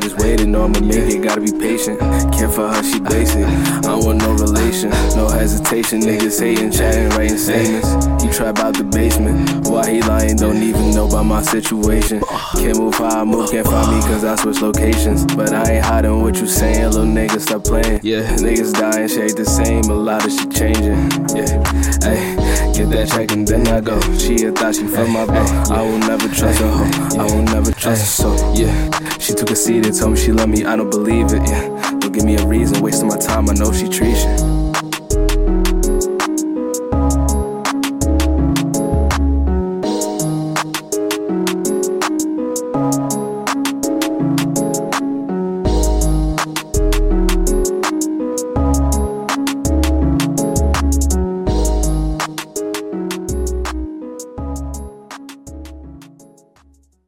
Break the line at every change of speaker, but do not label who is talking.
I just waited. Know I'ma make it, gotta be patient. Care for her, she basic. I want no relation, no hesitation. Niggas hating, chatting, writing statements. He try about the basement. Why he lying, don't even know about my situation. Can't move how I move, can't find me cause I switch locations. But I ain't hiding what you saying, little nigga, stop playing. Yeah, niggas dying, shade the same, a lot of shit changing. Yeah, hey, get that check and then I go. She a thought she from my bro. I will never trust a hoe, I will never trust a soul. Yeah, she took a seat and told me she love me, I don't believe it. Yeah, don't give me a reason, wasting my time, I know she treats you.